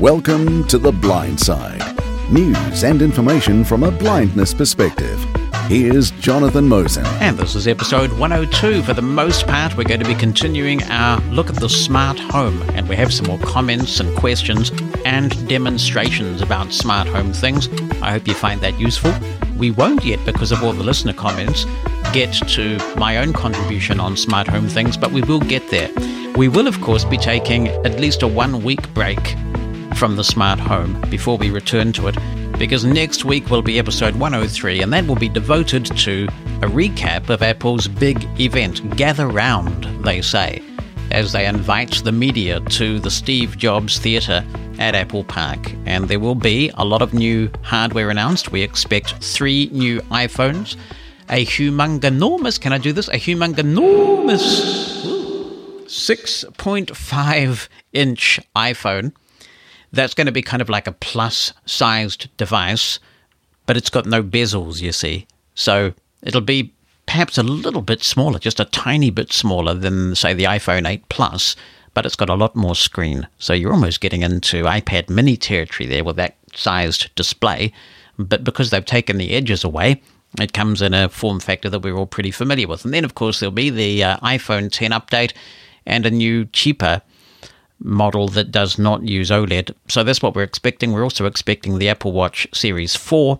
Welcome to The Blind Side news and information from a blindness perspective. Here's Jonathan Mosen. And this is episode 102. For the most part, we're going to be continuing our look at the smart home, and we have some more comments and questions and demonstrations about smart home things. I hope you find that useful. We won't yet, because of all the listener comments, get to my own contribution on smart home things, but we will get there. We will, of course, be taking at least a one week break from the smart home before we return to it, because next week will be episode 103, and that will be devoted to a recap of Apple's big event, Gather Round, they say, as they invite the media to the Steve Jobs Theatre at Apple Park. And there will be a lot of new hardware announced. We expect three new iPhones, a humongonormous, can I do this? A humongonormous 6.5 inch iPhone that's going to be kind of like a plus sized device, but it's got no bezels, you see. So it'll be perhaps a little bit smaller, just a tiny bit smaller than, say, the iPhone 8 Plus, but it's got a lot more screen. So you're almost getting into iPad mini territory there with that sized display. But because they've taken the edges away, it comes in a form factor that we're all pretty familiar with. And then, of course, there'll be the uh, iPhone 10 update and a new, cheaper model that does not use OLED. So that's what we're expecting. We're also expecting the Apple Watch Series 4,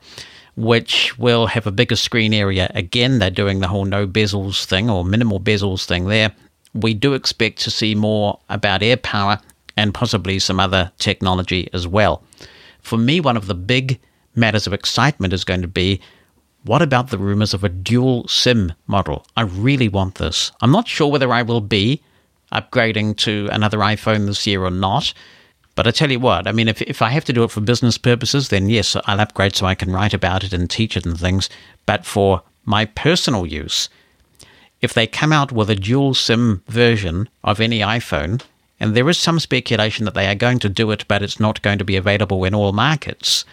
which will have a bigger screen area. Again, they're doing the whole no bezels thing or minimal bezels thing there. We do expect to see more about AirPower and possibly some other technology as well. For me, one of the big matters of excitement is going to be what about the rumors of a dual SIM model? I really want this. I'm not sure whether I will be upgrading to another iPhone this year or not. But I tell you what, I mean, if, if I have to do it for business purposes, then yes, I'll upgrade so I can write about it and teach it and things. But for my personal use, if they come out with a dual SIM version of any iPhone, and there is some speculation that they are going to do it, but it's not going to be available in all markets.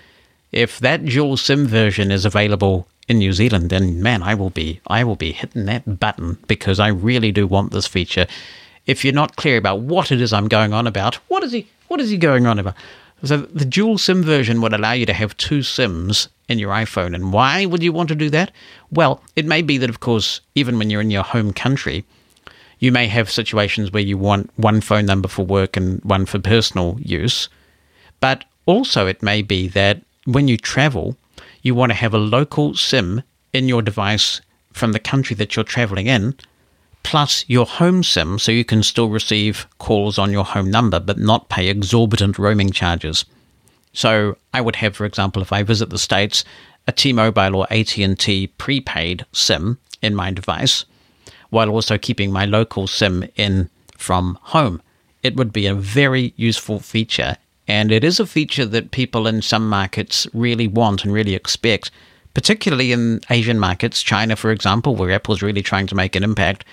If that dual SIM version is available in New Zealand, then man, I will be I will be hitting that button because I really do want this feature if you're not clear about what it is I'm going on about, what is he what is he going on about? So the dual SIM version would allow you to have two SIMs in your iPhone. And why would you want to do that? Well, it may be that of course, even when you're in your home country, you may have situations where you want one phone number for work and one for personal use. But also it may be that when you travel, you want to have a local SIM in your device from the country that you're traveling in plus your home SIM so you can still receive calls on your home number but not pay exorbitant roaming charges. So I would have, for example, if I visit the States, a T-Mobile or AT&T prepaid SIM in my device, while also keeping my local SIM in from home. It would be a very useful feature, and it is a feature that people in some markets really want and really expect, particularly in Asian markets, China, for example, where Apple's really trying to make an impact.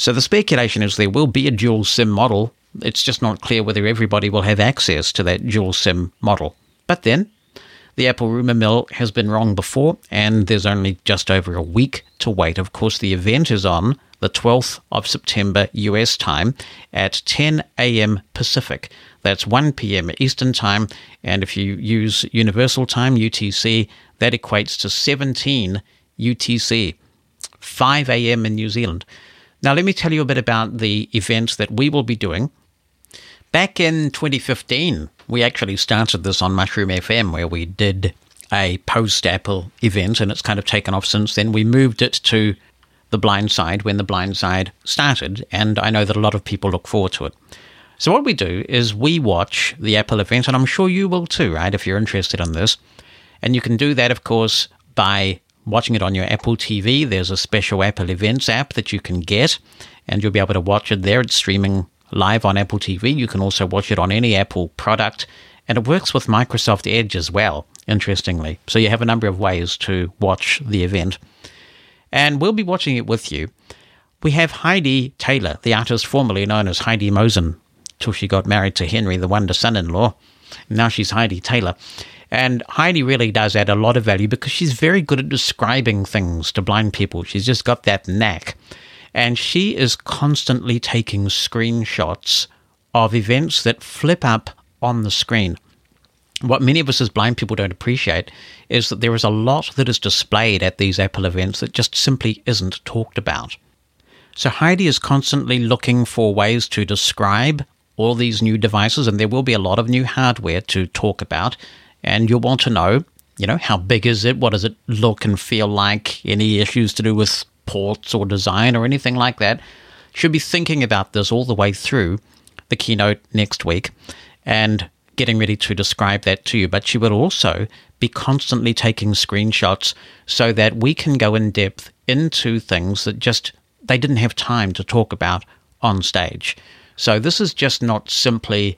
So the speculation is there will be a dual SIM model. It's just not clear whether everybody will have access to that dual SIM model. But then, the Apple rumor mill has been wrong before, and there's only just over a week to wait. Of course, the event is on the 12th of September US time at 10 a.m. Pacific. That's 1 p.m. Eastern time, and if you use Universal Time UTC, that equates to 17 UTC, 5 a.m. in New Zealand. Now, let me tell you a bit about the events that we will be doing. Back in 2015, we actually started this on Mushroom FM, where we did a post Apple event, and it's kind of taken off since then. We moved it to the blind side when the blind side started, and I know that a lot of people look forward to it. So, what we do is we watch the Apple event, and I'm sure you will too, right, if you're interested in this. And you can do that, of course, by watching it on your Apple TV, there's a special Apple Events app that you can get, and you'll be able to watch it there. It's streaming live on Apple TV. You can also watch it on any Apple product, and it works with Microsoft Edge as well, interestingly. So you have a number of ways to watch the event. And we'll be watching it with you. We have Heidi Taylor, the artist formerly known as Heidi Mosen, till she got married to Henry, the wonder son in law. Now she's Heidi Taylor. And Heidi really does add a lot of value because she's very good at describing things to blind people. She's just got that knack. And she is constantly taking screenshots of events that flip up on the screen. what many of us as blind people don't appreciate is that there is a lot that is displayed at these Apple events that just simply isn't talked about. So Heidi is constantly looking for ways to describe all these new devices, and there will be a lot of new hardware to talk about. And you'll want to know, you know, how big is it? What does it look and feel like? Any issues to do with ports or design or anything like that? Should be thinking about this all the way through the keynote next week. And getting ready to describe that to you, but she will also be constantly taking screenshots so that we can go in depth into things that just they didn't have time to talk about on stage. So this is just not simply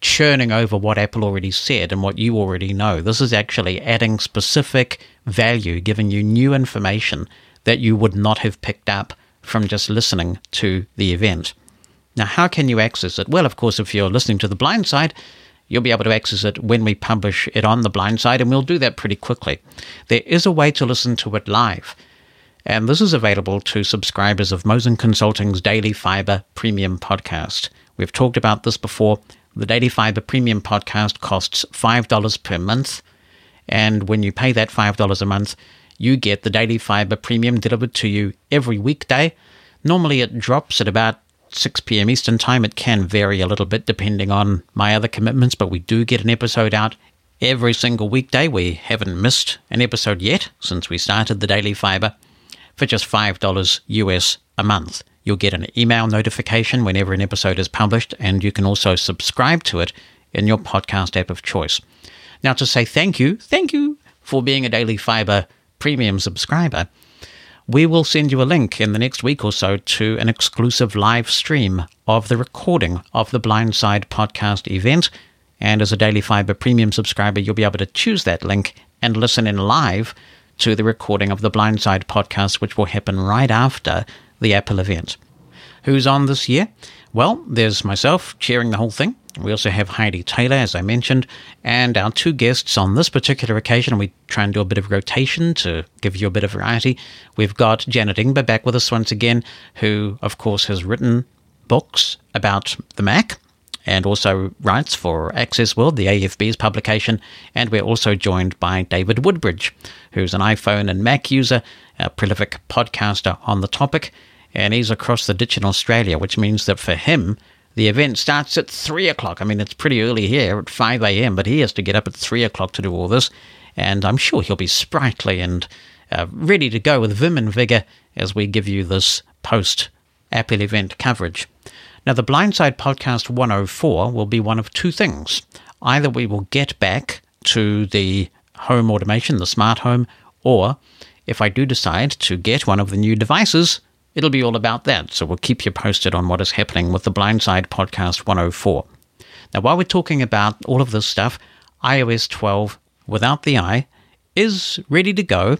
churning over what Apple already said and what you already know. This is actually adding specific value, giving you new information that you would not have picked up from just listening to the event. Now, how can you access it? Well, of course, if you're listening to the blind side, You'll be able to access it when we publish it on the blind side, and we'll do that pretty quickly. There is a way to listen to it live, and this is available to subscribers of Mosen Consulting's Daily Fibre Premium podcast. We've talked about this before. The Daily Fibre Premium podcast costs $5 per month, and when you pay that $5 a month, you get the Daily Fibre Premium delivered to you every weekday. Normally, it drops at about 6 p.m. Eastern Time. It can vary a little bit depending on my other commitments, but we do get an episode out every single weekday. We haven't missed an episode yet since we started the Daily Fibre for just $5 US a month. You'll get an email notification whenever an episode is published, and you can also subscribe to it in your podcast app of choice. Now, to say thank you, thank you for being a Daily Fibre premium subscriber we will send you a link in the next week or so to an exclusive live stream of the recording of the Blindside podcast event. And as a Daily Fibre premium subscriber, you'll be able to choose that link and listen in live to the recording of the Blindside podcast, which will happen right after the Apple event. Who's on this year? Well, there's myself chairing the whole thing. We also have Heidi Taylor, as I mentioned, and our two guests on this particular occasion. We try and do a bit of rotation to give you a bit of variety. We've got Janet Ingber back with us once again, who, of course, has written books about the Mac and also writes for Access World, the AFB's publication. And we're also joined by David Woodbridge, who's an iPhone and Mac user, a prolific podcaster on the topic. And he's across the ditch in Australia, which means that for him, the event starts at 3 o'clock. I mean, it's pretty early here at 5 a.m., but he has to get up at 3 o'clock to do all this. And I'm sure he'll be sprightly and uh, ready to go with vim and vigor as we give you this post Apple event coverage. Now, the Blindside Podcast 104 will be one of two things. Either we will get back to the home automation, the smart home, or if I do decide to get one of the new devices, It'll be all about that, so we'll keep you posted on what is happening with the Blindside Podcast 104. Now, while we're talking about all of this stuff, iOS 12 without the i is ready to go,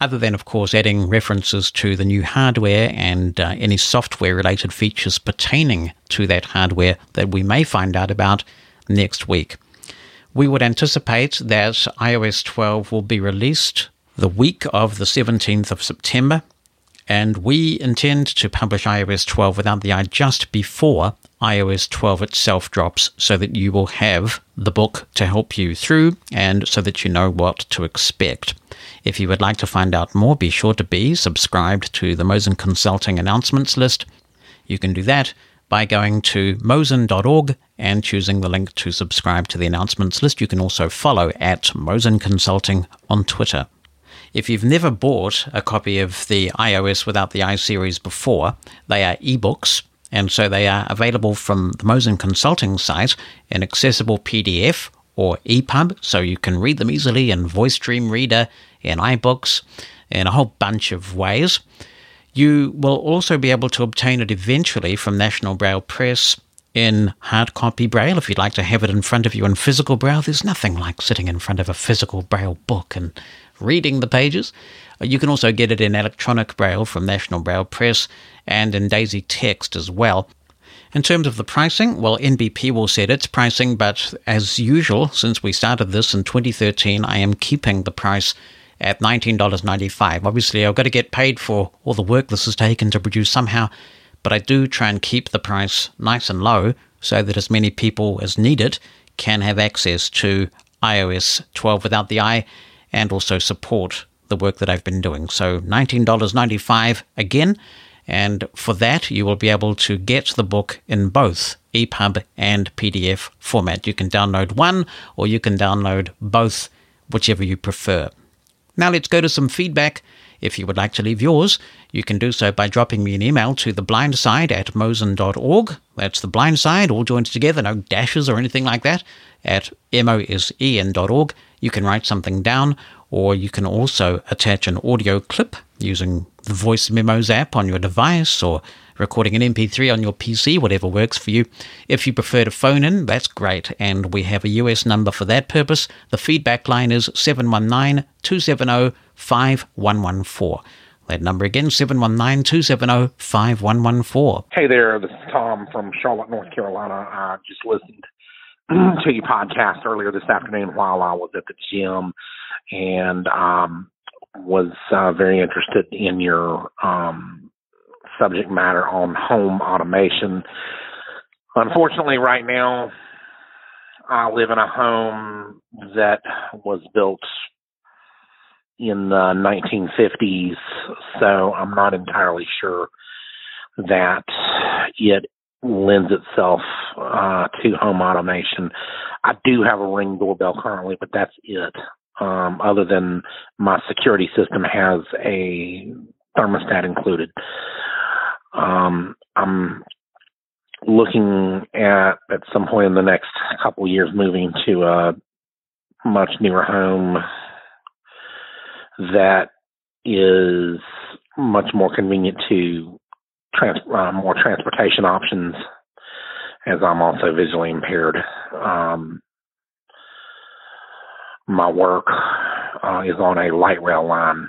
other than, of course, adding references to the new hardware and uh, any software related features pertaining to that hardware that we may find out about next week. We would anticipate that iOS 12 will be released the week of the 17th of September, and we intend to publish iOS 12 without the i just before iOS 12 itself drops so that you will have the book to help you through and so that you know what to expect. If you would like to find out more, be sure to be subscribed to the Mosen Consulting announcements list. You can do that by going to mosen.org and choosing the link to subscribe to the announcements list. You can also follow at Mosen Consulting on Twitter. If you've never bought a copy of the iOS without the i series before, they are ebooks, and so they are available from the Mosen Consulting site in accessible PDF or EPUB, so you can read them easily in Voice Dream Reader, in iBooks, in a whole bunch of ways. You will also be able to obtain it eventually from National Braille Press in hard copy braille if you'd like to have it in front of you in physical braille there's nothing like sitting in front of a physical braille book and reading the pages. Uh, you can also get it in electronic braille from National Braille Press and in Daisy Text as well. In terms of the pricing, well, NBP will set its pricing, but as usual, since we started this in 2013, I am keeping the price at $19.95. Obviously, I've got to get paid for all the work this has taken to produce somehow, but I do try and keep the price nice and low so that as many people as need it can have access to iOS 12 without the i and also support the work that I've been doing. So $19.95 again. And for that, you will be able to get the book in both EPUB and PDF format. You can download one or you can download both, whichever you prefer. Now let's go to some feedback. If you would like to leave yours, you can do so by dropping me an email to theblindside at mosen.org. That's the blind side, all joined together, no dashes or anything like that, at mosen.org. You can write something down, or you can also attach an audio clip using the Voice Memos app on your device or recording an MP3 on your PC, whatever works for you. If you prefer to phone in, that's great, and we have a US number for that purpose. The feedback line is 719 270 5114. That number again, 719 270 5114. Hey there, this is Tom from Charlotte, North Carolina. I just listened to your podcast earlier this afternoon while I was at the gym and um, was uh, very interested in your um, subject matter on home automation. Unfortunately, right now, I live in a home that was built in the 1950s, so I'm not entirely sure that it lends itself uh, to home automation. I do have a ring doorbell currently, but that's it. Um, other than my security system has a thermostat included. Um, I'm looking at at some point in the next couple years moving to a much newer home that is much more convenient to trans- uh, more transportation options as I'm also visually impaired. Um, my work uh, is on a light rail line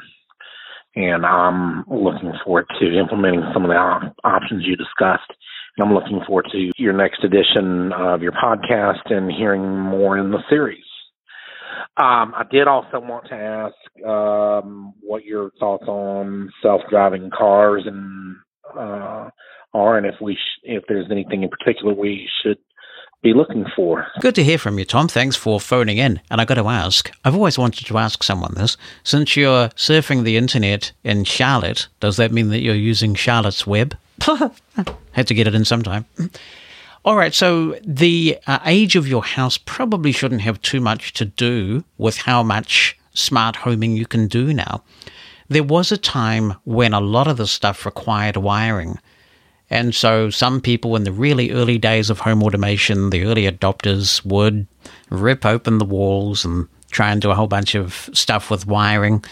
and I'm looking forward to implementing some of the op- options you discussed. And I'm looking forward to your next edition of your podcast and hearing more in the series. Um, I did also want to ask um, what your thoughts on self-driving cars and uh, are, and if we sh- if there's anything in particular we should be looking for. Good to hear from you, Tom. Thanks for phoning in. And I got to ask, I've always wanted to ask someone this. Since you're surfing the internet in Charlotte, does that mean that you're using Charlotte's Web? Had to get it in sometime. All right, so the uh, age of your house probably shouldn't have too much to do with how much smart homing you can do now. There was a time when a lot of the stuff required wiring. And so some people in the really early days of home automation, the early adopters, would rip open the walls and try and do a whole bunch of stuff with wiring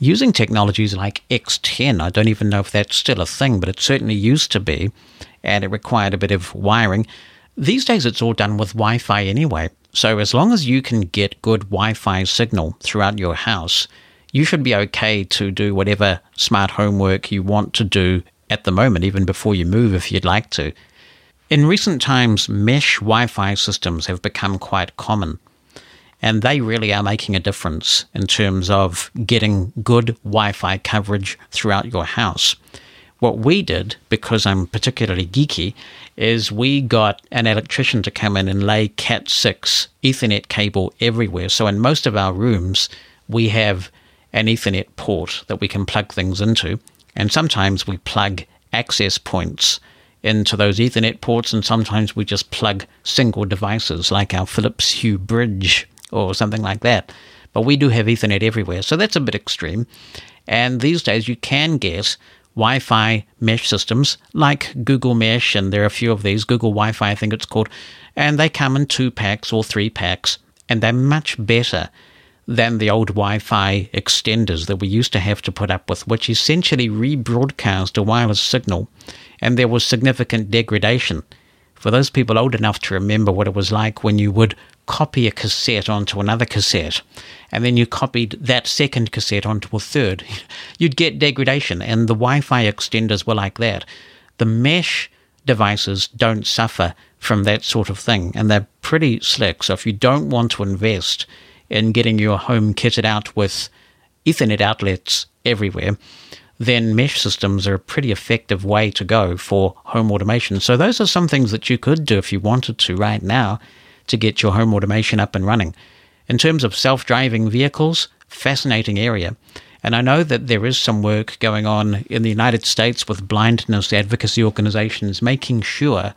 using technologies like X10. I don't even know if that's still a thing, but it certainly used to be, and it required a bit of wiring. These days, it's all done with Wi Fi anyway. So as long as you can get good Wi Fi signal throughout your house, you should be okay to do whatever smart homework you want to do at the moment, even before you move if you'd like to. In recent times, mesh Wi Fi systems have become quite common, and they really are making a difference in terms of getting good Wi Fi coverage throughout your house. What we did, because I'm particularly geeky, is we got an electrician to come in and lay Cat 6 Ethernet cable everywhere. So in most of our rooms, we have an Ethernet port that we can plug things into. And sometimes we plug access points into those Ethernet ports, and sometimes we just plug single devices like our Philips Hue bridge or something like that. But we do have Ethernet everywhere, so that's a bit extreme. And these days you can get Wi Fi mesh systems like Google Mesh, and there are a few of these, Google Wi Fi, I think it's called, and they come in two packs or three packs, and they're much better than the old Wi Fi extenders that we used to have to put up with, which essentially rebroadcast a wireless signal, and there was significant degradation. For those people old enough to remember what it was like when you would copy a cassette onto another cassette, and then you copied that second cassette onto a third, you'd get degradation, and the Wi Fi extenders were like that. The mesh devices don't suffer from that sort of thing, and they're pretty slick. So if you don't want to invest in getting your home kitted out with Ethernet outlets everywhere, then mesh systems are a pretty effective way to go for home automation. So, those are some things that you could do if you wanted to right now to get your home automation up and running. In terms of self driving vehicles, fascinating area. And I know that there is some work going on in the United States with blindness advocacy organizations making sure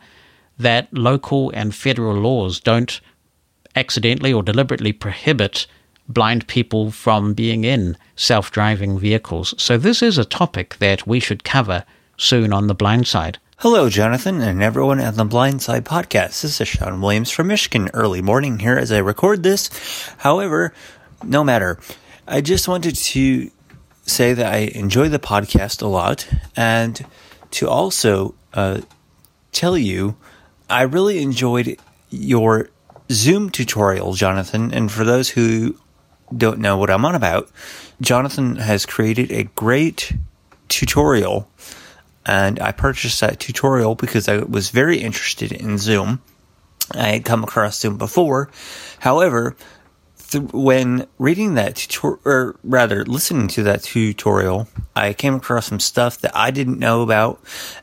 that local and federal laws don't accidentally or deliberately prohibit blind people from being in self driving vehicles. So, this is a topic that we should cover soon on the blind side. Hello, Jonathan, and everyone at the Blind Side podcast. This is Sean Williams from Michigan. Early morning here as I record this. However, no matter. I just wanted to say that I enjoy the podcast a lot and to also uh, tell you I really enjoyed your Zoom tutorial, Jonathan. And for those who don't know what I'm on about, Jonathan has created a great tutorial. And I purchased that tutorial because I was very interested in Zoom. I had come across Zoom before. However, th- when reading that tutorial, or rather listening to that tutorial, I came across some stuff that I didn't know about.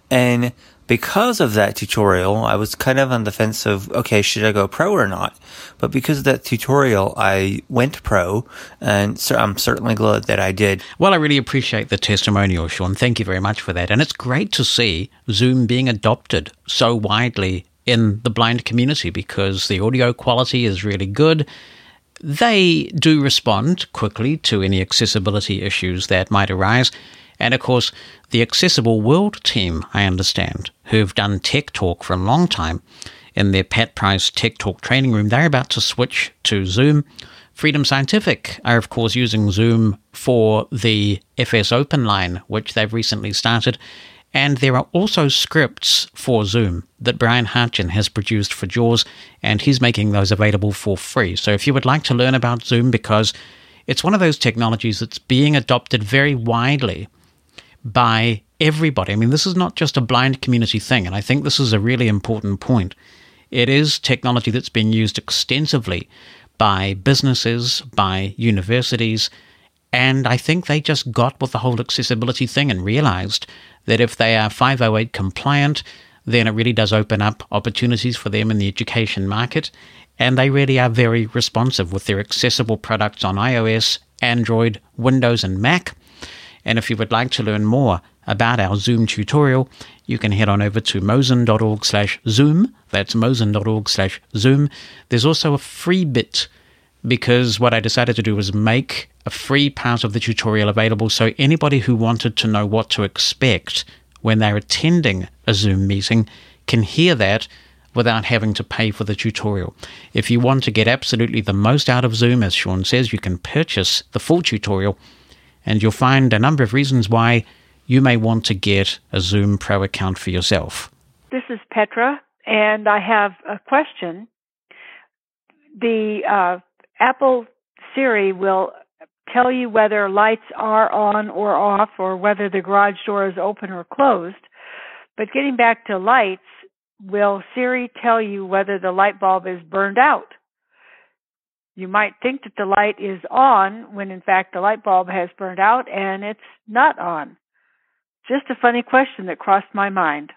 And because of that tutorial, I was kind of on the fence of, okay, should I go pro or not? But because of that tutorial, I went pro, and so I'm certainly glad that I did. Well, I really appreciate the testimonial, Sean. Thank you very much for that. And it's great to see Zoom being adopted so widely in the blind community because the audio quality is really good. They do respond quickly to any accessibility issues that might arise. And of course, the Accessible World team, I understand, who've done Tech Talk for a long time in their Pat Price Tech Talk training room, they're about to switch to Zoom. Freedom Scientific are, of course, using Zoom for the FS Open line, which they've recently started. And there are also scripts for Zoom that Brian Hartgen has produced for JAWS, and he's making those available for free. So if you would like to learn about Zoom, because it's one of those technologies that's being adopted very widely by everybody. I mean, this is not just a blind community thing, and I think this is a really important point. It is technology that's been used extensively by businesses, by universities, and I think they just got with the whole accessibility thing and realized that if they are 508 compliant, then it really does open up opportunities for them in the education market. And they really are very responsive with their accessible products on iOS, Android, Windows, and Mac. And if you would like to learn more about our Zoom tutorial, you can head on over to mosen.org slash Zoom. That's mosen.org slash Zoom. There's also a free bit because what I decided to do was make a free part of the tutorial available so anybody who wanted to know what to expect when they're attending a Zoom meeting can hear that without having to pay for the tutorial. If you want to get absolutely the most out of Zoom, as Sean says, you can purchase the full tutorial and you'll find a number of reasons why you may want to get a Zoom Pro account for yourself. This is Petra, and I have a question. The uh, Apple Siri will tell you whether lights are on or off, or whether the garage door is open or closed. But getting back to lights, will Siri tell you whether the light bulb is burned out? You might think that the light is on when in fact the light bulb has burned out and it's not on. Just a funny question that crossed my mind.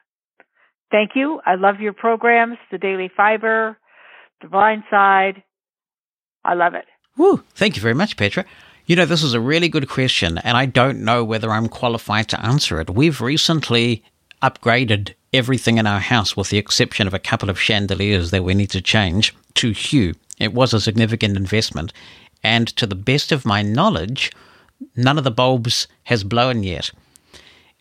Thank you. I love your programs, the Daily Fibre, the Blind Side. I love it. Woo. Thank you very much, Petra. You know, this is a really good question, and I don't know whether I'm qualified to answer it. We've recently upgraded everything in our house, with the exception of a couple of chandeliers that we need to change, to Hue. It was a significant investment. And to the best of my knowledge, none of the bulbs has blown yet.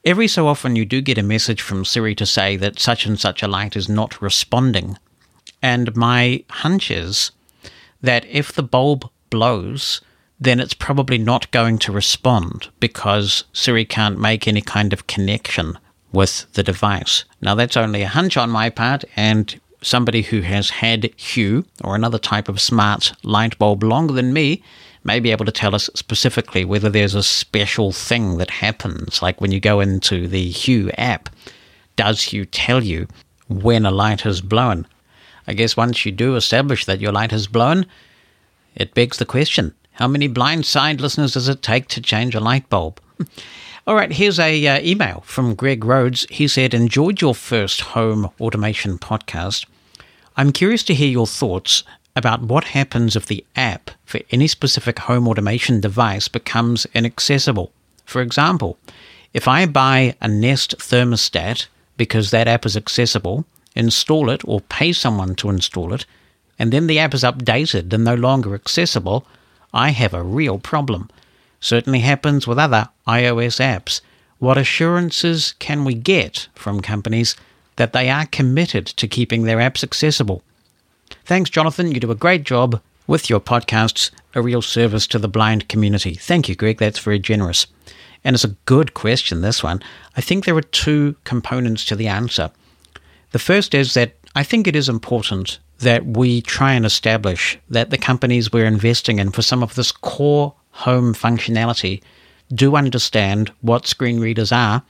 Every so often, you do get a message from Siri to say that such and such a light is not responding. And my hunch is that if the bulb blows, then it's probably not going to respond because Siri can't make any kind of connection with the device. Now, that's only a hunch on my part, and somebody who has had Hue or another type of smart light bulb longer than me may be able to tell us specifically whether there's a special thing that happens. Like when you go into the Hue app, does Hue tell you when a light has blown? I guess once you do establish that your light has blown, it begs the question how many blind side listeners does it take to change a light bulb? All right, here's a uh, email from Greg Rhodes. He said, "Enjoyed your first home automation podcast. I'm curious to hear your thoughts about what happens if the app for any specific home automation device becomes inaccessible. For example, if I buy a Nest thermostat because that app is accessible, install it or pay someone to install it, and then the app is updated and no longer accessible, I have a real problem. Certainly happens with other iOS apps. What assurances can we get from companies that they are committed to keeping their apps accessible? Thanks, Jonathan. You do a great job with your podcasts, a real service to the blind community. Thank you, Greg. That's very generous. And it's a good question, this one. I think there are two components to the answer. The first is that I think it is important that we try and establish that the companies we're investing in for some of this core home functionality do understand what screen readers are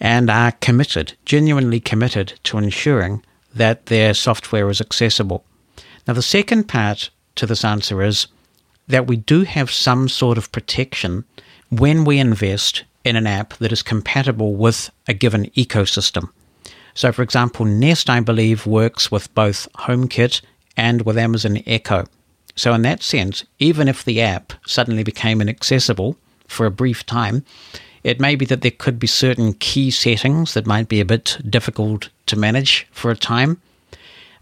and are committed, genuinely committed to ensuring that their software is accessible. Now, the second part to this answer is that we do have some sort of protection when we invest in an app that is compatible with a given ecosystem. So, for example, Nest, I believe, works with both HomeKit and with Amazon Echo. So, in that sense, even if the app suddenly became inaccessible for a brief time, it may be that there could be certain key settings that might be a bit difficult to manage for a time.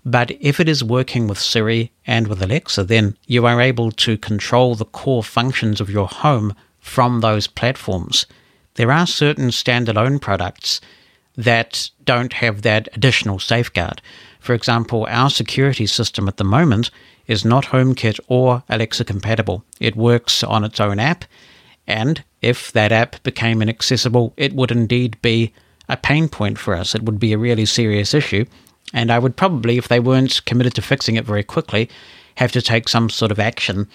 But if it is working with Siri and with Alexa, then you are able to control the core functions of your home from those platforms. There are certain standalone products that don't have that additional safeguard. For example, our security system at the moment is not HomeKit or Alexa compatible. It works on its own app, and if that app became inaccessible, it would indeed be a pain point for us. It would be a really serious issue, and I would probably, if they weren't committed to fixing it very quickly, have to take some sort of action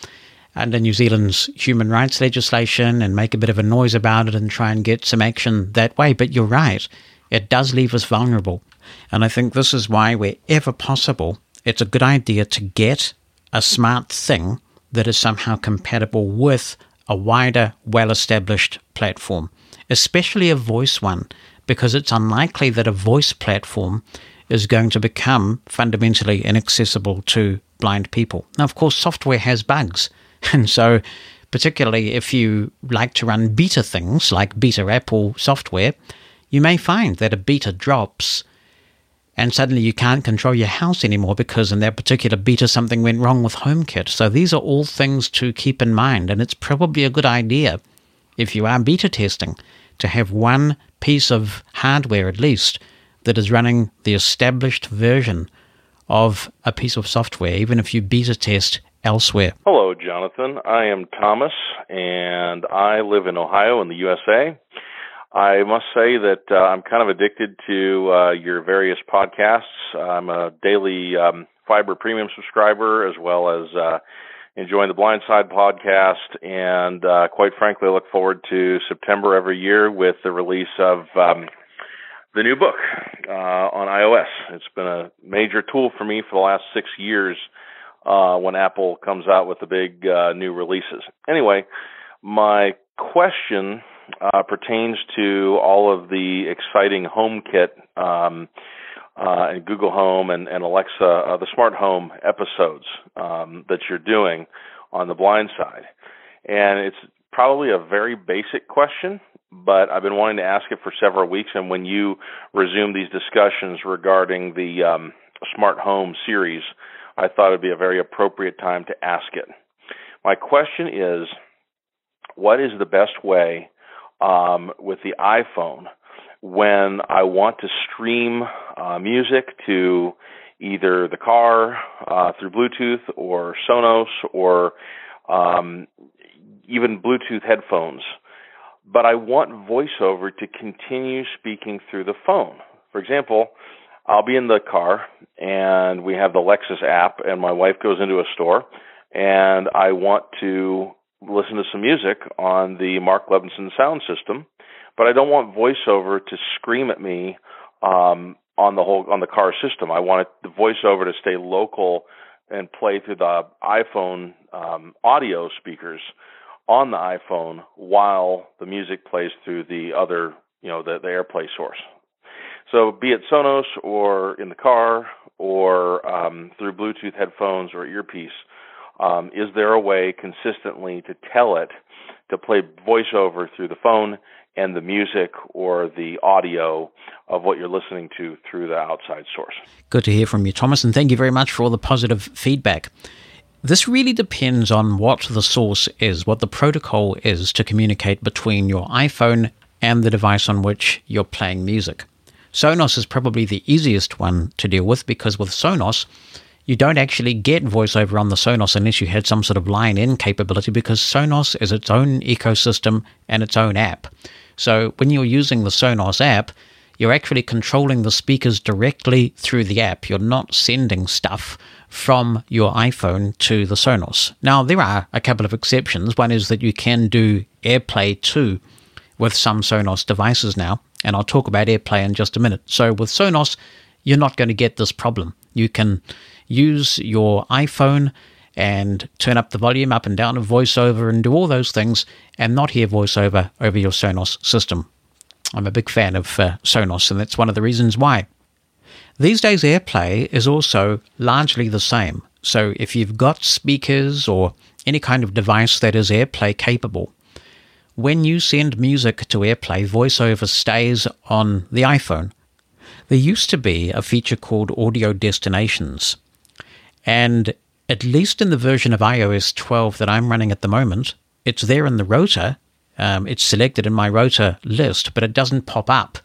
under New Zealand's human rights legislation and make a bit of a noise about it and try and get some action that way. But you're right, it does leave us vulnerable. And I think this is why, wherever possible, it's a good idea to get a smart thing that is somehow compatible with a wider, well established platform, especially a voice one, because it's unlikely that a voice platform is going to become fundamentally inaccessible to blind people. Now, of course, software has bugs. And so, particularly if you like to run beta things like beta Apple software, you may find that a beta drops and suddenly you can't control your house anymore because in that particular beta something went wrong with HomeKit. So these are all things to keep in mind, and it's probably a good idea if you are beta testing to have one piece of hardware at least that is running the established version of a piece of software, even if you beta test elsewhere. Hello, Jonathan. I am Thomas, and I live in Ohio in the USA. I must say that uh, I'm kind of addicted to uh, your various podcasts. I'm a daily um, Fibre Premium subscriber, as well as uh, enjoying the Blindside podcast, and uh, quite frankly, I look forward to September every year with the release of um, the new book uh, on iOS. It's been a major tool for me for the last six years uh, when Apple comes out with the big new releases. Anyway, my question uh, pertains to all of the exciting HomeKit um, uh, and Google Home and, and Alexa, uh, the smart home episodes um, that you're doing on the blind side. And it's probably a very basic question, but I've been wanting to ask it for several weeks. And when you resume these discussions regarding the um, smart home series, I thought it'd be a very appropriate time to ask it. My question is what is the best way um, with the iPhone when I want to stream uh, music to either the car uh, through Bluetooth or Sonos or um, even Bluetooth headphones. But I want VoiceOver to continue speaking through the phone. For example, I'll be in the car and we have the Lexus app, and my wife goes into a store, and I want to listen to some music on the Mark Levinson sound system, but I don't want voiceover to scream at me um, on the whole on the car system. I want the voiceover to stay local and play through the iPhone um, audio speakers on the iPhone while the music plays through the other, you know, the, the AirPlay source. So be it Sonos or in the car or um, through Bluetooth headphones or earpiece, um, is there a way consistently to tell it to play voiceover through the phone and the music or the audio of what you're listening to through the outside source. Good to hear from you, Thomas, and thank you very much for all the positive feedback. This really depends on what the source is, what the protocol is to communicate between your iPhone and the device on which you're playing music. Sonos is probably the easiest one to deal with because with Sonos, you don't actually get voiceover on the Sonos unless you had some sort of line in capability because Sonos is its own ecosystem and its own app. So when you're using the Sonos app, you're actually controlling the speakers directly through the app. You're not sending stuff from your iPhone to the Sonos. Now, there are a couple of exceptions. One is that you can do AirPlay 2 with some Sonos devices now, and I'll talk about AirPlay in just a minute. So, with Sonos, you're not going to get this problem. You can use your iPhone and turn up the volume up and down of voiceover and do all those things and not hear voiceover over your Sonos system. I'm a big fan of uh, Sonos, and that's one of the reasons why. These days, AirPlay is also largely the same. So if you've got speakers or any kind of device that is AirPlay capable, when you send music to AirPlay, VoiceOver stays on the iPhone. There used to be a feature called Audio Destinations. And at least in the version of iOS 12 that I'm running at the moment, it's there in the rotor. Um, it's selected in my rotor list, but it doesn't pop up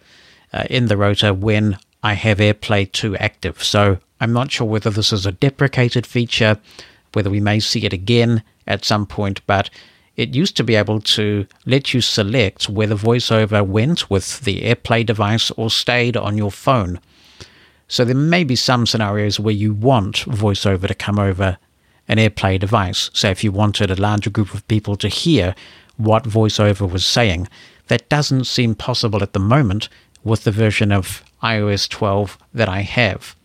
uh, in the rotor when I have AirPlay 2 active. So I'm not sure whether this is a deprecated feature, whether we may see it again at some point, but it used to be able to let you select whether VoiceOver went with the AirPlay device or stayed on your phone. So there may be some scenarios where you want VoiceOver to come over an AirPlay device. So if you wanted a larger group of people to hear what VoiceOver was saying, that doesn't seem possible at the moment with the version of iOS 12 that I have.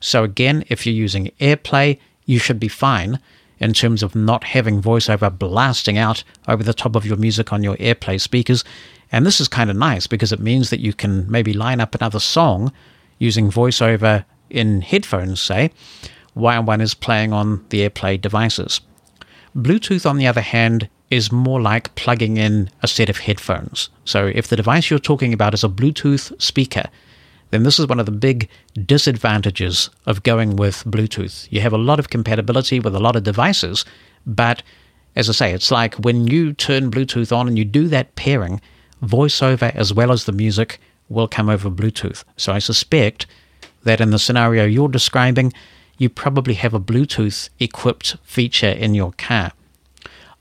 So again, if you're using AirPlay, you should be fine in terms of not having voiceover blasting out over the top of your music on your AirPlay speakers. And this is kind of nice because it means that you can maybe line up another song using voiceover in headphones, say, while one is playing on the AirPlay devices. Bluetooth, on the other hand, is more like plugging in a set of headphones. So if the device you're talking about is a Bluetooth speaker, then this is one of the big disadvantages of going with Bluetooth. You have a lot of compatibility with a lot of devices, but as I say, it's like when you turn Bluetooth on and you do that pairing, voiceover as well as the music will come over Bluetooth. So I suspect that in the scenario you're describing, you probably have a Bluetooth equipped feature in your car.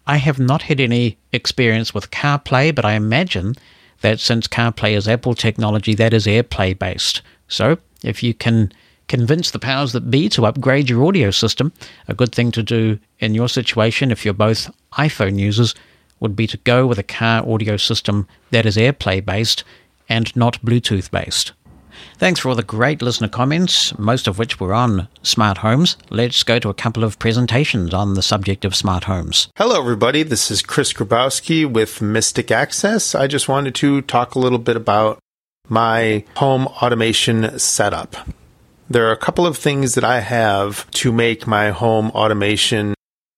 I have not had any experience with CarPlay, but I imagine that since CarPlay is Apple technology, that is AirPlay based. So if you can convince the powers that be to upgrade your audio system, a good thing to do in your situation if you're both iPhone users would be to go with a car audio system that is AirPlay based and not Bluetooth based. Thanks for all the great listener comments, most of which were on smart homes. Let's go to a couple of presentations on the subject of smart homes. Hello, everybody. This is Chris Grabowski with Mystic Access. I just wanted to talk a little bit about my home automation setup. There are a couple of things that I have to make my home automation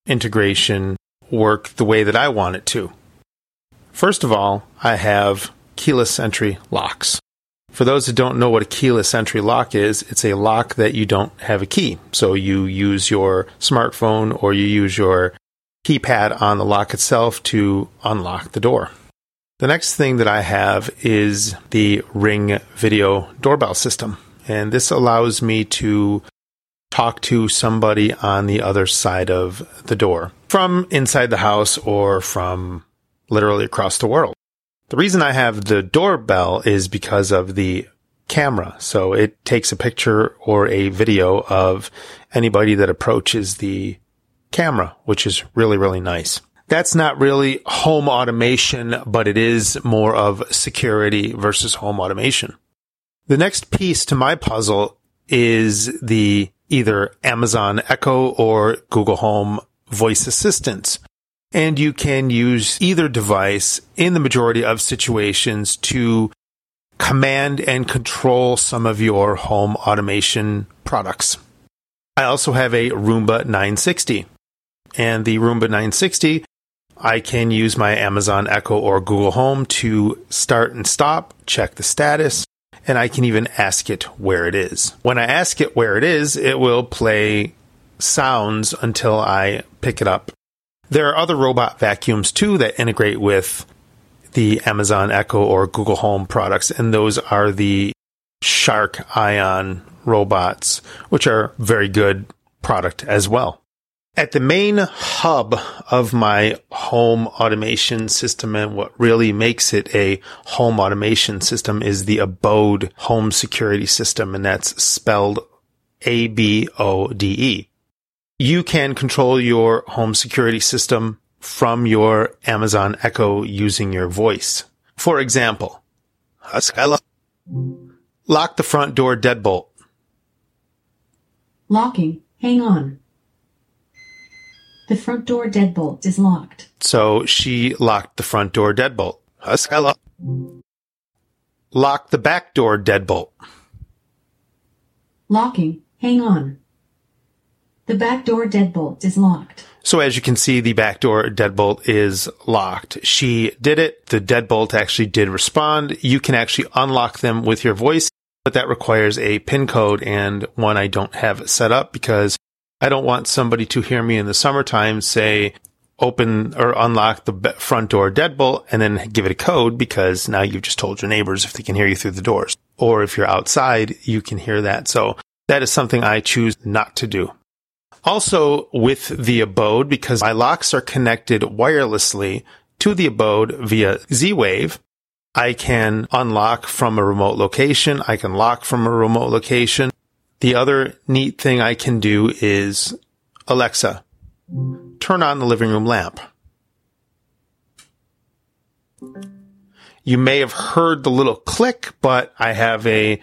integration work the way that I want it to. First of all, I have keyless entry locks. For those who don't know what a keyless entry lock is, it's a lock that you don't have a key. So you use your smartphone or you use your keypad on the lock itself to unlock the door. The next thing that I have is the Ring video doorbell system. And this allows me to talk to somebody on the other side of the door from inside the house or from literally across the world. The reason I have the doorbell is because of the camera. So it takes a picture or a video of anybody that approaches the camera, which is really, really nice. That's not really home automation, but it is more of security versus home automation. The next piece to my puzzle is the either Amazon Echo or Google Home voice assistants and you can use either device in the majority of situations to command and control some of your home automation products. I also have a Roomba 960. And the Roomba 960, I can use my Amazon Echo or Google Home to start and stop, check the status, and I can even ask it where it is. When I ask it where it is, it will play sounds until I pick it up. There are other robot vacuums too that integrate with the Amazon Echo or Google Home products, and those are the Shark Ion robots, which are very good product as well. At the main hub of my home automation system and what really makes it a home automation system is the Abode home security system, and that's spelled A-B-O-D-E. You can control your home security system from your Amazon Echo using your voice. For example, lock the front door deadbolt. Locking. Hang on. The front door deadbolt is locked. So she locked the front door deadbolt. Lock the back door deadbolt. Locking. Hang on. The back door deadbolt is locked. So as you can see, the back door deadbolt is locked. She did it. The deadbolt actually did respond. You can actually unlock them with your voice, but that requires a PIN code and one I don't have set up because I don't want somebody to hear me in the summertime say, open or unlock the front door deadbolt and then give it a code because now you've just told your neighbors if they can hear you through the doors. Or if you're outside, you can hear that. So that is something I choose not to do. Also with the abode, because my locks are connected wirelessly to the abode via Z-Wave, I can unlock from a remote location. I can lock from a remote location. The other neat thing I can do is Alexa, turn on the living room lamp. You may have heard the little click, but I have a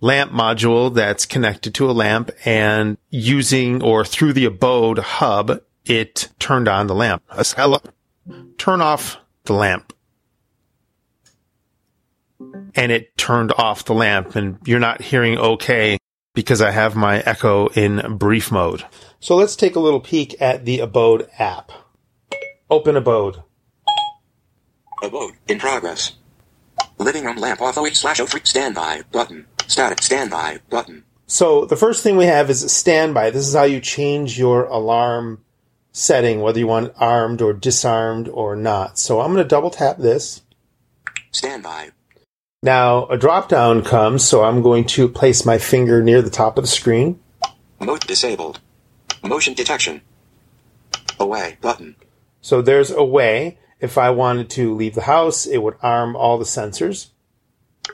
lamp module that's connected to a lamp and using or through the abode hub, it turned on the lamp. Turn off the lamp. And it turned off the lamp and you're not hearing okay because I have my Echo in brief mode. So let's take a little peek at the Abode app. Open Abode. Abode in progress. Living room lamp off 08 slash 03 standby button. Static standby button. So the first thing we have is standby. This is how you change your alarm setting, whether you want it armed or disarmed or not. So I'm going to double tap this. Standby. Now a drop down comes, so I'm going to place my finger near the top of the screen. Mode disabled. Motion detection. Away button. So there's away. If I wanted to leave the house, it would arm all the sensors.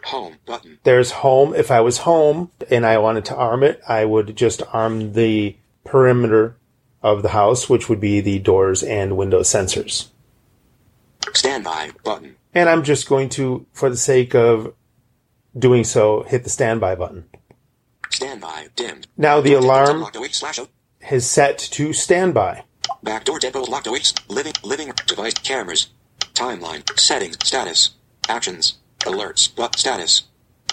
Home button. There's home. If I was home and I wanted to arm it, I would just arm the perimeter of the house, which would be the doors and window sensors. Standby button. And I'm just going to, for the sake of doing so, hit the standby button. Standby dimmed. Now the alarm unlocked 08 slash 0. has set to standby. Backdoor deadbolt locked 08. Living living device cameras. Timeline settings status actions alerts. But status.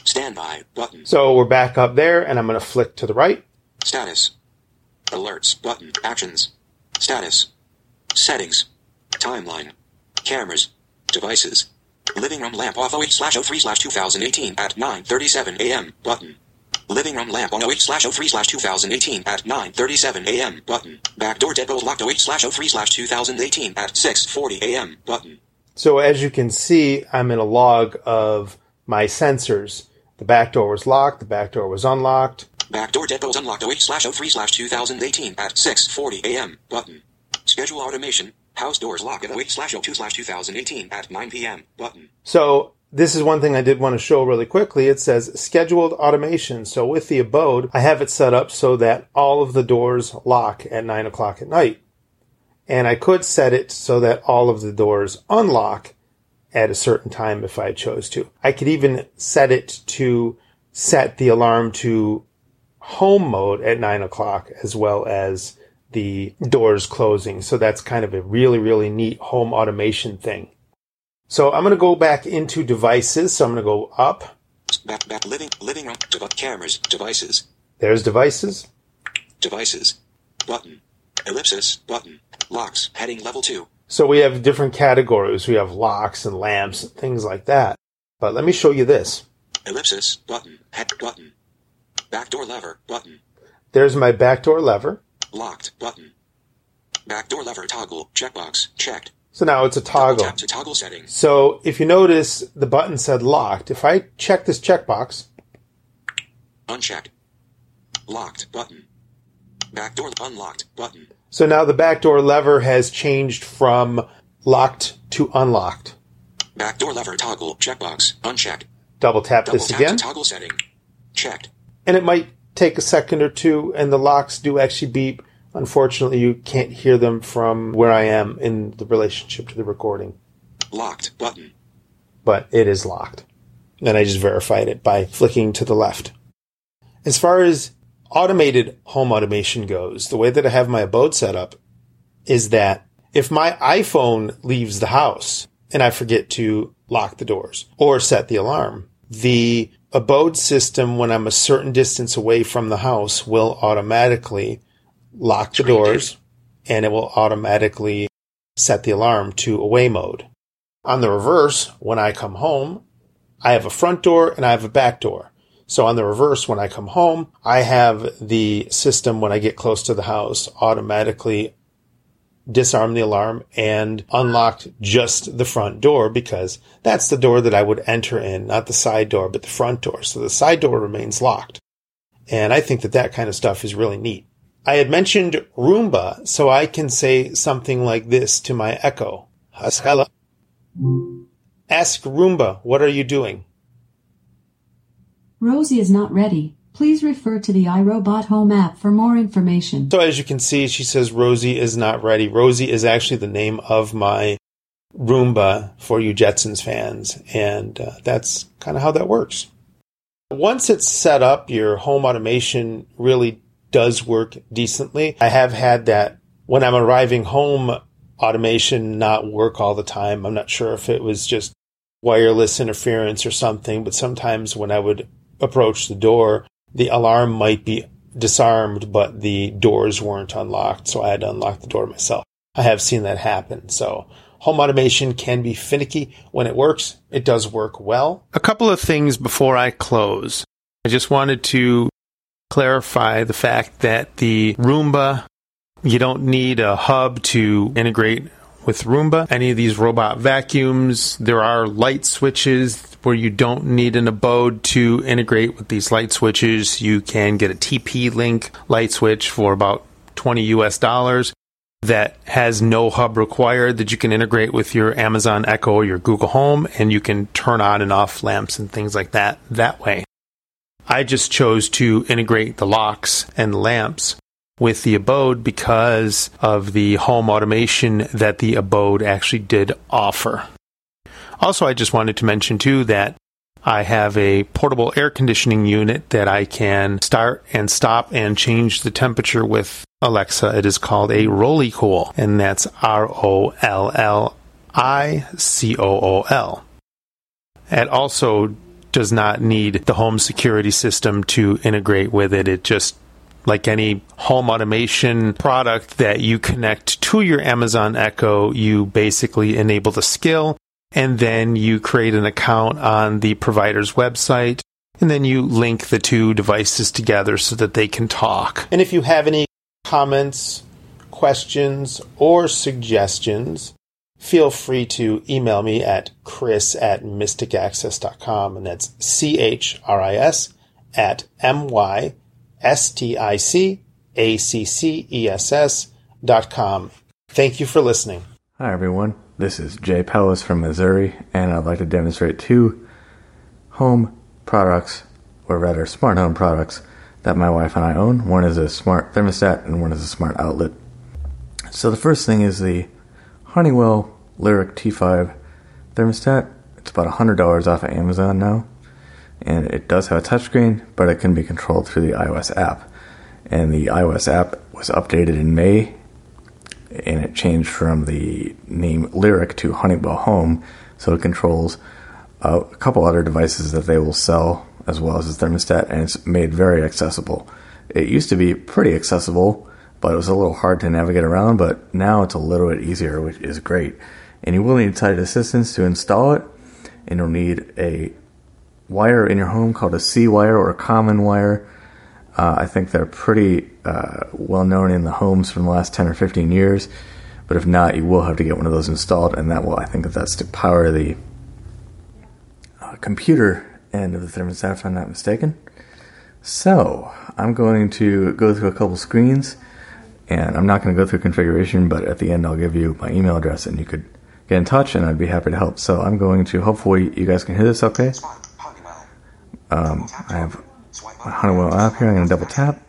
Standby button. So we're back up there and I'm going to flick to the right. status. Alerts. Button. Actions. Status. Settings. Timeline. Cameras. Devices. Living room lamp off 08 slash 03 slash 2018 at 9:37 a.m. button. Living room lamp on 08 slash 03 slash 2018 at 9:37 a.m. button. Backdoor deadbolt locked 08 slash 03 slash 2018 at 6:40 a.m. button So as you can see, I'm in a log of my sensors. The back door was locked. The back door was unlocked. Back Backdoor deadbolt unlocked 08 slash 03 slash 2018 at 6.40 a.m. button. Schedule automation. House doors lock at 08 slash 02 slash 2018 at 9 p.m. button. So this is one thing I did want to show really quickly. It says scheduled automation. So with the abode, I have it set up so that all of the doors lock at nine o'clock at night. And I could set it so that all of the doors unlock at a certain time if I chose to. I could even set it to set the alarm to home mode at nine o'clock as well as the doors closing. So that's kind of a really, really neat home automation thing. So I'm going to go back into devices. So I'm going to go up. Back, back, living, living room, dev- cameras, devices, There's devices. devices, button, ellipsis, button, locks, heading level 2, So we have different categories. We have locks and lamps and things like that. But let me show you this. ellipsis, button, head, button, backdoor lever, button, There's my backdoor lever. locked, button, backdoor lever toggle, checkbox, checked, So now it's a toggle. tap to toggle settings, So if you notice, the button said locked. If I check this checkbox, unchecked, locked, button, backdoor unlocked, button, so now the backdoor lever has changed from locked to unlocked. backdoor lever toggle, checkbox, unchecked, Double tap double this tap again. to toggle setting, checked, and it might take a second or two, and the locks do actually beep. Unfortunately, you can't hear them from where I am in the relationship to the recording, locked, button, but it is locked. And I just verified it by flicking to the left. As far as automated home automation goes, the way that I have my abode set up is that if my iPhone leaves the house and I forget to lock the doors or set the alarm, the abode system, when I'm a certain distance away from the house, will automatically lock the doors and it will automatically set the alarm to away mode. On the reverse, when I come home, I have a front door and I have a back door. So on the reverse, when I come home, I have the system when I get close to the house automatically disarm the alarm and unlock just the front door because that's the door that I would enter in, not the side door, but the front door. So the side door remains locked. And I think that that kind of stuff is really neat. I had mentioned Roomba, so I can say something like this to my Echo. Haskala. Ask Roomba, what are you doing? Rosie is not ready. Please refer to the iRobot Home app for more information. So as you can see, she says Rosie is not ready. Rosie is actually the name of my Roomba for you Jetsons fans, and uh, that's kind of how that works. Once it's set up, your home automation really does work decently. I have had that when I'm arriving home, automation not work all the time. I'm not sure if it was just wireless interference or something, but sometimes when I would approach the door, the alarm might be disarmed, but the doors weren't unlocked, so I had to unlock the door myself. I have seen that happen. So home automation can be finicky when it works. It does work well. A couple of things before I close. I just wanted to clarify the fact that the Roomba, you don't need a hub to integrate with Roomba. Any of these robot vacuums, there are light switches where you don't need an abode to integrate with these light switches. You can get a TP Link light switch for about 20 US dollars that has no hub required that you can integrate with your Amazon Echo or your Google Home and you can turn on and off lamps and things like that that way. I just chose to integrate the locks and lamps with the abode because of the home automation that the abode actually did offer. Also, I just wanted to mention too that I have a portable air conditioning unit that I can start and stop and change the temperature with Alexa. It is called a Rollicool, and that's R O L L I C O O L. It also does not need the home security system to integrate with it. It just like any home automation product that you connect to your Amazon Echo, you basically enable the skill and then you create an account on the provider's website and then you link the two devices together so that they can talk. And if you have any comments, questions, or suggestions, feel free to email me at chris at mysticaccess.com and that's C-H-R-I-S at M-Y S-T-I-C-A-C-C-E-S-S dot com. Thank you for listening. Hi everyone, this is Jay Pellis from Missouri, and I'd like to demonstrate two home products, or rather smart home products, that my wife and I own. One is a smart thermostat, and one is a smart outlet. So the first thing is the Honeywell Lyric T5 thermostat. It's about $100 off of Amazon now, and it does have a touchscreen, but it can be controlled through the iOS app. And the iOS app was updated in May and it changed from the name Lyric to Honeywell Home. so it controls a couple other devices that they will sell as well as the thermostat, and it's made very accessible. It used to be pretty accessible, but it was a little hard to navigate around, but now it's a little bit easier, which is great. And you will need site assistance to install it, and you'll need a wire in your home called a C wire or a common wire. Uh, I think they're pretty uh, well known in the homes from the last 10 or 15 years. But if not, you will have to get one of those installed, and that will, I think, that's to power the uh, computer end of the thermostat, if I'm not mistaken. So, I'm going to go through a couple screens, and I'm not going to go through configuration, but at the end, I'll give you my email address, and you could get in touch, and I'd be happy to help. So, I'm going to, hopefully, you guys can hear this okay. Um, I have my Honeywell app here. I'm going to double tap.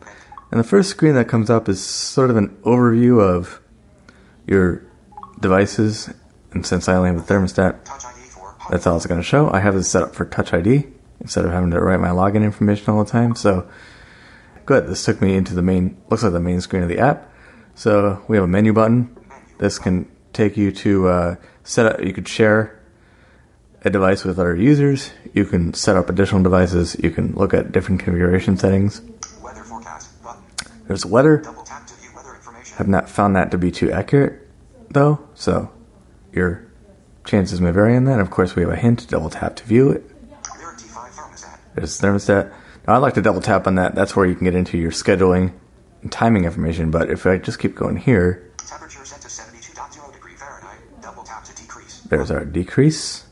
And the first screen that comes up is sort of an overview of your devices. And since I only have a thermostat, that's all it's going to show. I have this set up for Touch ID instead of having to write my login information all the time. So good. This took me into the main, looks like the main screen of the app. So we have a menu button. This can take you to uh, set up, you could share a device with other users. You can set up additional devices. You can look at different configuration settings. Weather forecast There's weather. Have not found that to be too accurate, though, so your chances may vary on that. Of course, we have a hint, double tap to view it. There's thermostat. Now, I like to double tap on that. That's where you can get into your scheduling and timing information. But if I just keep going here, Temperature set to 72.0 degree Fahrenheit. Double tap to decrease. there's our decrease.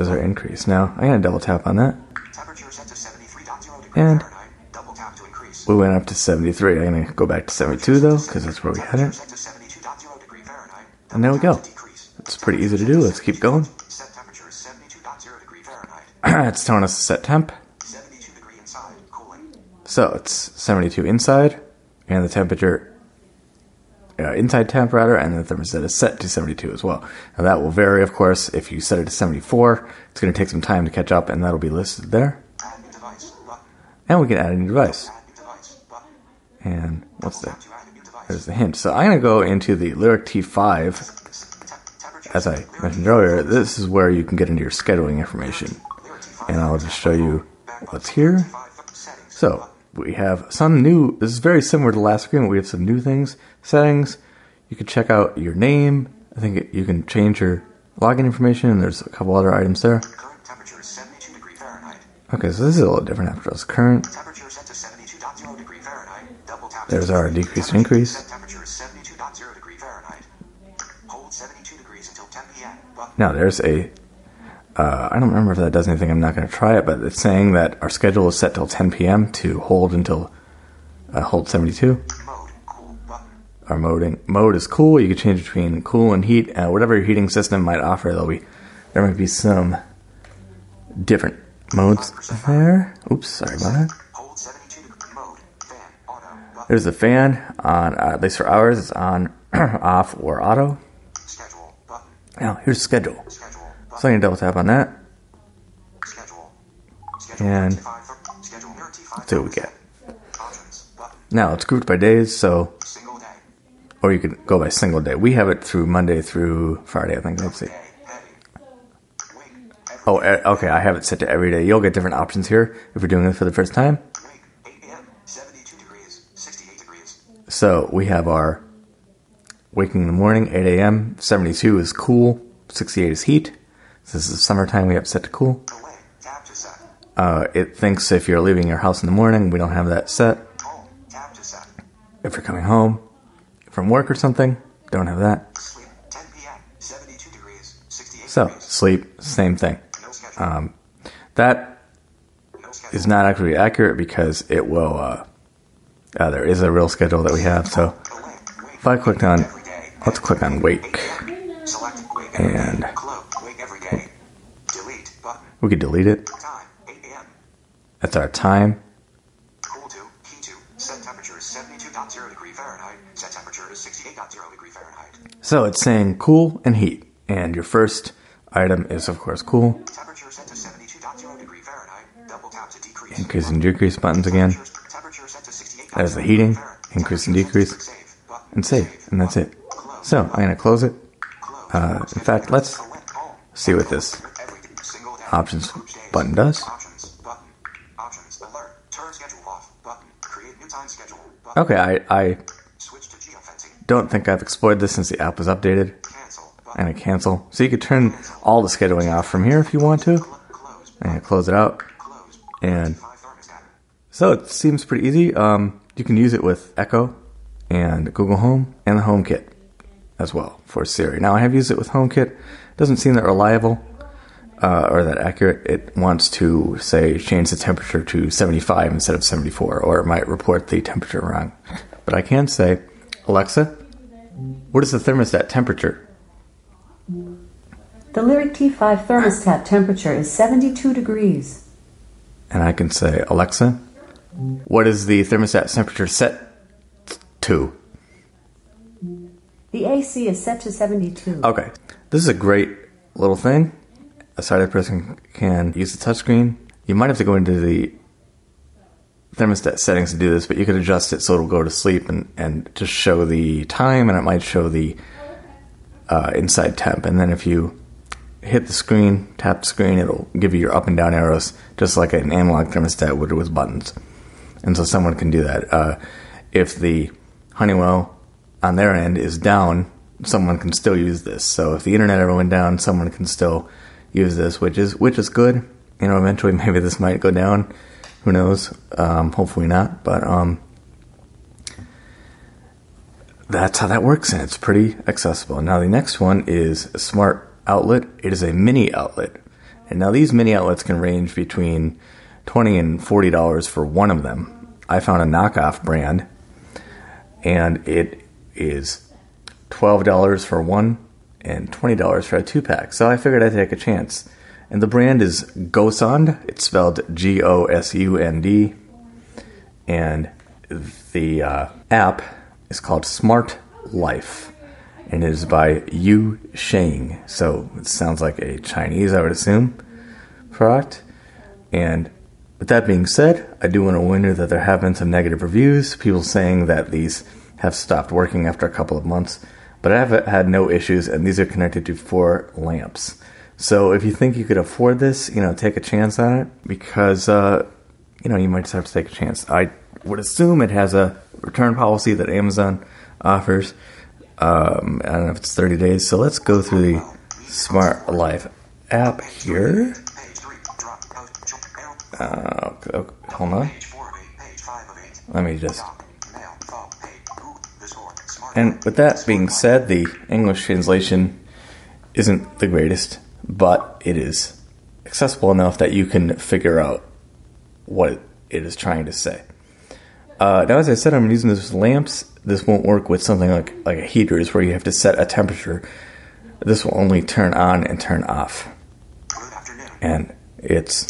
There's our increase. Now, I'm going to double tap on that. And we went up to 73. I'm going to go back to 72 though, because that's where we had it. And there we go. It's pretty easy to do. Let's keep going. it's telling us to set temp. So it's 72 inside, and the temperature, uh, inside temp rather, and the thermostat is set to 72 as well. Now that will vary, of course. If you set it to 74, it's going to take some time to catch up, and that'll be listed there. And we can add a new device. And what's that? There's the hint. So I'm going to go into the Lyric T5. As I mentioned earlier, this is where you can get into your scheduling information. And I'll just show you what's here. So we have some new, this is very similar to last screen, we have some new things. Settings, you can check out your name. I think it, you can change your login information, and there's a couple other items there. Okay, so this is a little different after this. Current. There's our decrease and increase. Now there's a. Uh, I don't remember if that does anything. I'm not going to try it, but it's saying that our schedule is set till 10 p.m. to hold until uh, hold 72. Our moding mode is cool. You can change between cool and heat. Uh, whatever your heating system might offer, there'll be there might be some different modes there. Oops, sorry about that. There's a fan on, uh, at least for ours, it's on, off, or auto. Now, here's schedule. So Double tap on that. And see what we get. Now, it's grouped by days, so, or you can go by single day. We have it through Monday through Friday, I think. Let's see. Oh, okay. I have it set to every day. You'll get different options here if you're doing this for the first time. So we have our waking in the morning, 8 a.m. 72 is cool, 68 is heat. This is summertime. We have set to cool. Uh, it thinks if you're leaving your house in the morning, we don't have that set. If you're coming home from work or something, don't have that. So sleep, same thing. Um, that is not actually accurate because it will. Uh, uh, there is a real schedule that we have. So if I click on, let's click on wake, and we could delete it. That's our time. So it's saying cool and heat, and your first item is of course cool. Increase and decrease buttons again. That is the heating, increase and decrease, and save, and that's it. So I'm going to close it. Uh, in fact, let's see what this options. Button does. Okay, I, I don't think I've explored this since the app was updated. And I cancel. So you could turn all the scheduling off from here if you want to. And close it out. And so it seems pretty easy. Um, you can use it with Echo and Google Home and the HomeKit as well for Siri. Now I have used it with HomeKit. It doesn't seem that reliable uh, or that accurate. It wants to say change the temperature to 75 instead of 74, or it might report the temperature wrong. But I can say, Alexa, what is the thermostat temperature? The Lyric T5 thermostat temperature is 72 degrees. And I can say, Alexa, what is the thermostat temperature set to? The AC is set to 72. Okay. This is a great little thing. A sighted person can use the touchscreen. You might have to go into the thermostat settings to do this, but you could adjust it so it'll go to sleep and, and just show the time, and it might show the uh, inside temp. And then if you hit the screen, tap the screen, it'll give you your up and down arrows, just like an analog thermostat would with buttons. And so someone can do that. Uh, if the Honeywell on their end is down, someone can still use this. So if the internet ever went down, someone can still use this, which is which is good. You know, eventually maybe this might go down. Who knows? Um, hopefully not. But um, that's how that works, and it's pretty accessible. Now the next one is a smart outlet. It is a mini outlet, and now these mini outlets can range between twenty and forty dollars for one of them. I found a knockoff brand, and it is twelve dollars for one and twenty dollars for a two pack. So I figured I'd take a chance. And the brand is Gosund. It's spelled G O S U N D, and the uh, app is called Smart Life, and it is by Yu Sheng. So it sounds like a Chinese, I would assume, product. And with that being said, I do want to you that there have been some negative reviews, people saying that these have stopped working after a couple of months. But I have had no issues, and these are connected to four lamps. So if you think you could afford this, you know, take a chance on it because, uh, you know, you might just have to take a chance. I would assume it has a return policy that Amazon offers. Um, I don't know if it's 30 days. So let's go through the Smart Life app here. Uh, okay, hold on. Let me just. And with that being said, the English translation isn't the greatest, but it is accessible enough that you can figure out what it is trying to say. Uh, now, as I said, I'm using this lamps. This won't work with something like like a heaters where you have to set a temperature. This will only turn on and turn off, and it's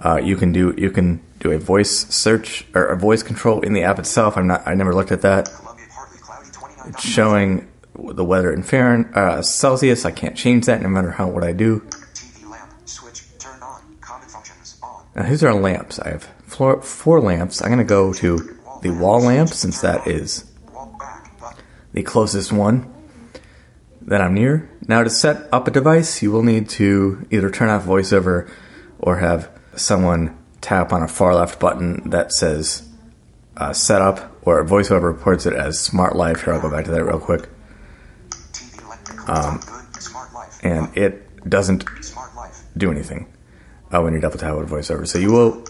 uh, you can do you can do a voice search or a voice control in the app itself. I'm not I never looked at that. It's showing the weather in Fahrenheit, uh, Celsius. I can't change that no matter how what I do. Now here's our lamps. I have four, four lamps. I'm going to go to the wall lamp since that is the closest one that I'm near. Now to set up a device, you will need to either turn off VoiceOver or have someone tap on a far left button that says uh, setup or VoiceOver reports it as Smart Life. Here, I'll go back to that real quick. Um, and it doesn't do anything uh, when you double tap with VoiceOver. So you will.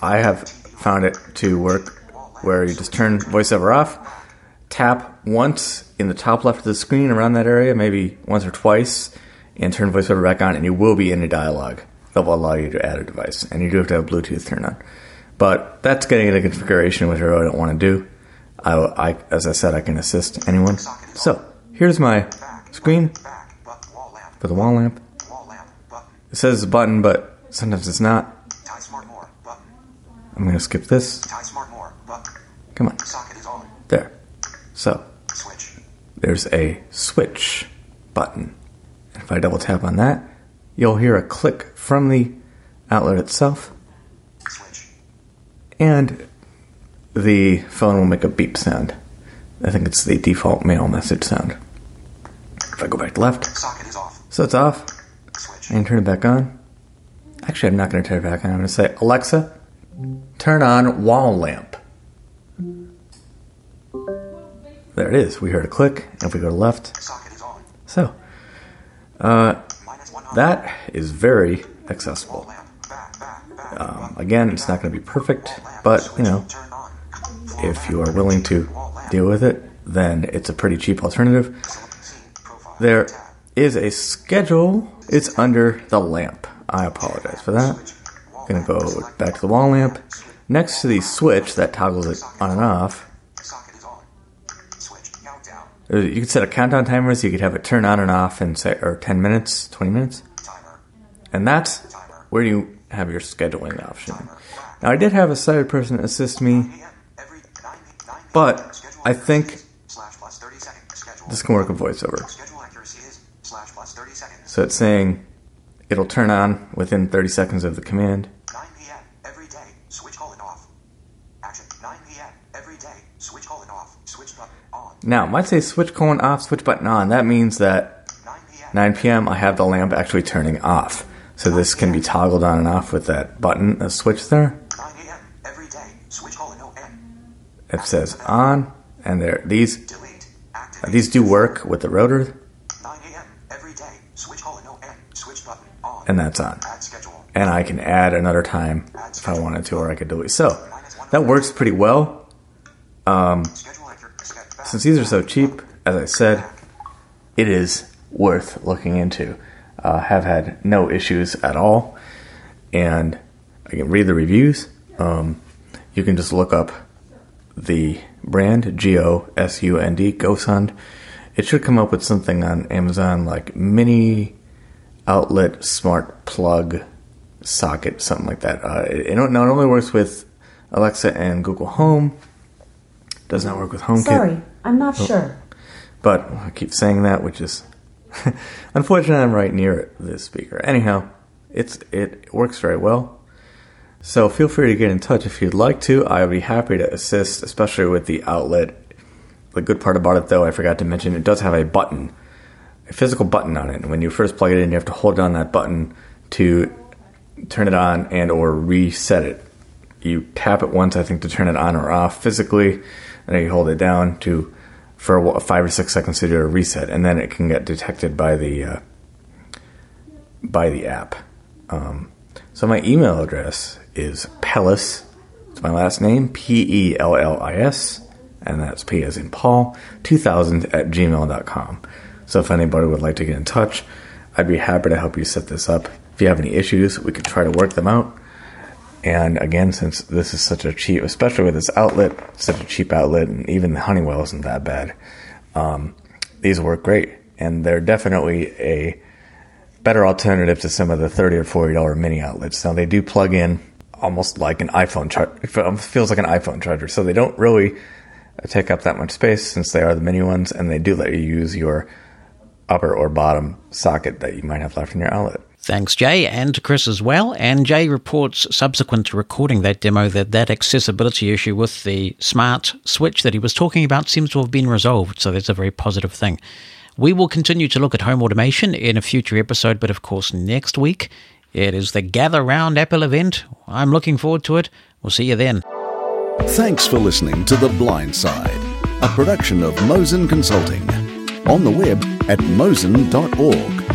I have found it to work where you just turn VoiceOver off, tap once in the top left of the screen around that area, maybe once or twice, and turn VoiceOver back on, and you will be in a dialogue that will allow you to add a device. And you do have to have Bluetooth turned on. But that's getting into configuration, which I really don't want to do. I, I, as I said, I can assist anyone. So here's my screen for the wall lamp. It says button, but sometimes it's not. I'm to skip this. Come on. There. So, there's a switch button. If I double tap on that, you'll hear a click from the outlet itself. And the phone will make a beep sound. I think it's the default mail message sound. If I go back to left, Socket is off. so it's off, Switch. and turn it back on. Actually, I'm not going to turn it back on. I'm going to say, Alexa, turn on wall lamp. There it is. We heard a click. If we go to left, Socket is on. so uh, that is very accessible. Lamp. Back, back, back. Um, again, it's not going to be perfect, but you know, if you are willing to deal with it, then it's a pretty cheap alternative. There is a schedule. It's under the lamp. I apologize for that. Wall Gonna go back to the wall lamp. Next to the switch that toggles it on and off, uh, you could set a countdown timer so you could have it turn on and off in say or 10 minutes, 20 minutes, and that's where you have your scheduling option. Now I did have a sighted person assist me, PM. Every 9 9 but I think slash plus 30 seconds. Schedule. this can work with voiceover. Schedule accuracy is slash plus 30 seconds. So it's saying it'll turn on within 30 seconds of the command. 9 p.m. every day. Switch colon off. Action. 9 p.m. every day. Switch colon off. Switch button on. Now, it might say switch colon off, switch button on. That means that 9 p.m. I have the lamp actually turning off. So this can be toggled on and off with that button, a switch there. every day. Switch colon no N. It says on, and there these. Activate. Uh, these do work with the rotor, every day. Switch colon no N. Switch button on. and that's on. And I can add another time if I wanted to, or I could delete. So that works pretty well. Um, schedule accurate. Schedule. Back. Since these are so cheap, as I said, it is worth looking into. Uh, have had no issues at all, and I can read the reviews. Um, you can just look up the brand G O S U N D GoSund. It should come up with something on Amazon like mini outlet smart plug socket, something like that. Uh, it, it not only works with Alexa and Google Home, does not work with HomeKit. Sorry, I'm not sure. But I keep saying that, which is unfortunately I'm right near this speaker. Anyhow, it's it works very well. So feel free to get in touch if you'd like to. I would be happy to assist, especially with the outlet. The good part about it, though, I forgot to mention, it does have a button, a physical button on it. And when you first plug it in, you have to hold down that button to turn it on and or reset it. You tap it once, I think, to turn it on or off physically, and then you hold it down to for a five or six seconds to do a reset, and then it can get detected by the uh, by the app. Um, so my email address is Pellis. It's my last name, P E L L I S, and that's P as in Paul, 2000 at gmail.com. So if anybody would like to get in touch, I'd be happy to help you set this up. If you have any issues, we could try to work them out. And again, since this is such a cheap, especially with this outlet, such a cheap outlet, and even the Honeywell isn't that bad, um, these work great. And they're definitely a better alternative to some of the 30 or 40 dollar mini outlets. Now they do plug in almost like an iPhone charger. It feels like an iPhone charger. So they don't really take up that much space since they are the mini ones and they do let you use your upper or bottom socket that you might have left in your outlet. Thanks, Jay, and to Chris as well. And Jay reports subsequent to recording that demo that that accessibility issue with the smart switch that he was talking about seems to have been resolved. So that's a very positive thing. We will continue to look at home automation in a future episode, but of course, next week it is the Gather Round Apple event. I'm looking forward to it. We'll see you then. Thanks for listening to The Blind Side, a production of Mosen Consulting. On the web at mosen.org.